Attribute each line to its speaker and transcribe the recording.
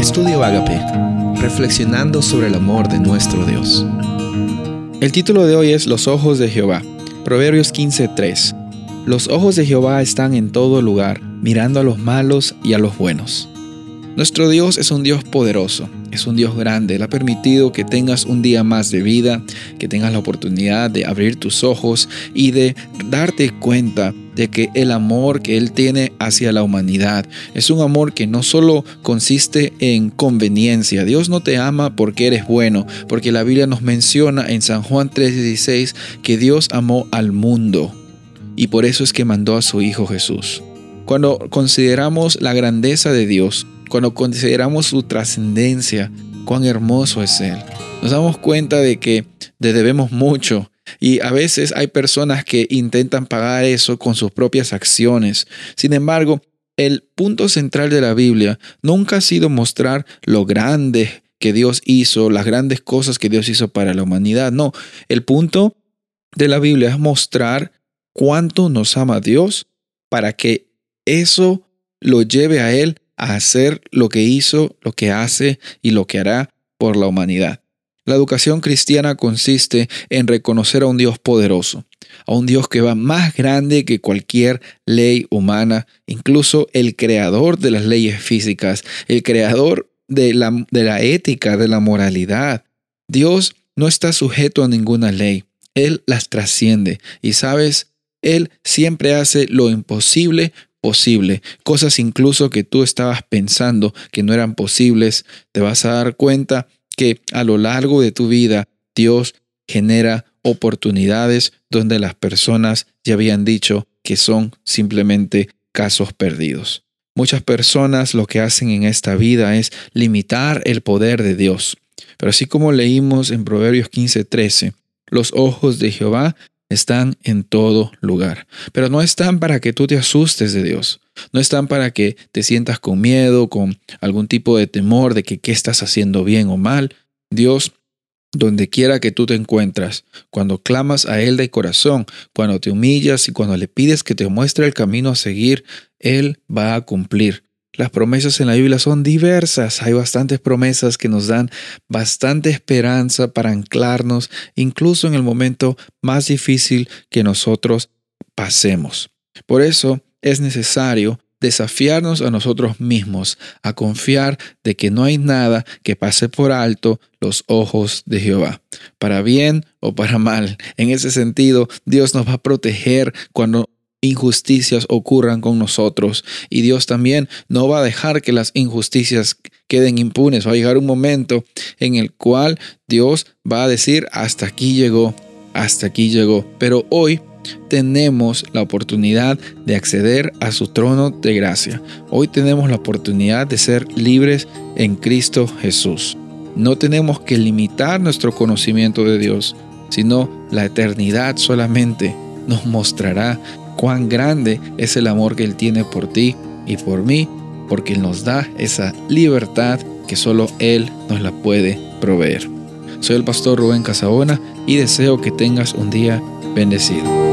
Speaker 1: Estudio Agape, reflexionando sobre el amor de nuestro Dios. El título de hoy es Los ojos de Jehová, Proverbios 15:3. Los ojos de Jehová están en todo lugar, mirando a los malos y a los buenos. Nuestro Dios es un Dios poderoso, es un Dios grande. Él ha permitido que tengas un día más de vida, que tengas la oportunidad de abrir tus ojos y de darte cuenta de que el amor que Él tiene hacia la humanidad es un amor que no solo consiste en conveniencia. Dios no te ama porque eres bueno, porque la Biblia nos menciona en San Juan 3:16 que Dios amó al mundo y por eso es que mandó a su Hijo Jesús. Cuando consideramos la grandeza de Dios, cuando consideramos su trascendencia, cuán hermoso es Él, nos damos cuenta de que le debemos mucho. Y a veces hay personas que intentan pagar eso con sus propias acciones. Sin embargo, el punto central de la Biblia nunca ha sido mostrar lo grande que Dios hizo, las grandes cosas que Dios hizo para la humanidad. No, el punto de la Biblia es mostrar cuánto nos ama Dios para que eso lo lleve a Él a hacer lo que hizo, lo que hace y lo que hará por la humanidad. La educación cristiana consiste en reconocer a un Dios poderoso, a un Dios que va más grande que cualquier ley humana, incluso el creador de las leyes físicas, el creador de la, de la ética, de la moralidad. Dios no está sujeto a ninguna ley, Él las trasciende y sabes, Él siempre hace lo imposible posible, cosas incluso que tú estabas pensando que no eran posibles, te vas a dar cuenta que a lo largo de tu vida Dios genera oportunidades donde las personas ya habían dicho que son simplemente casos perdidos. Muchas personas lo que hacen en esta vida es limitar el poder de Dios. Pero así como leímos en Proverbios 15:13, los ojos de Jehová están en todo lugar. Pero no están para que tú te asustes de Dios. No están para que te sientas con miedo, con algún tipo de temor de que qué estás haciendo bien o mal. Dios, donde quiera que tú te encuentras, cuando clamas a Él de corazón, cuando te humillas y cuando le pides que te muestre el camino a seguir, Él va a cumplir. Las promesas en la Biblia son diversas. Hay bastantes promesas que nos dan bastante esperanza para anclarnos, incluso en el momento más difícil que nosotros pasemos. Por eso es necesario desafiarnos a nosotros mismos a confiar de que no hay nada que pase por alto los ojos de Jehová, para bien o para mal. En ese sentido, Dios nos va a proteger cuando injusticias ocurran con nosotros y Dios también no va a dejar que las injusticias queden impunes. Va a llegar un momento en el cual Dios va a decir hasta aquí llegó, hasta aquí llegó. Pero hoy tenemos la oportunidad de acceder a su trono de gracia. Hoy tenemos la oportunidad de ser libres en Cristo Jesús. No tenemos que limitar nuestro conocimiento de Dios, sino la eternidad solamente nos mostrará cuán grande es el amor que Él tiene por ti y por mí, porque Él nos da esa libertad que solo Él nos la puede proveer. Soy el pastor Rubén Casabona y deseo que tengas un día bendecido.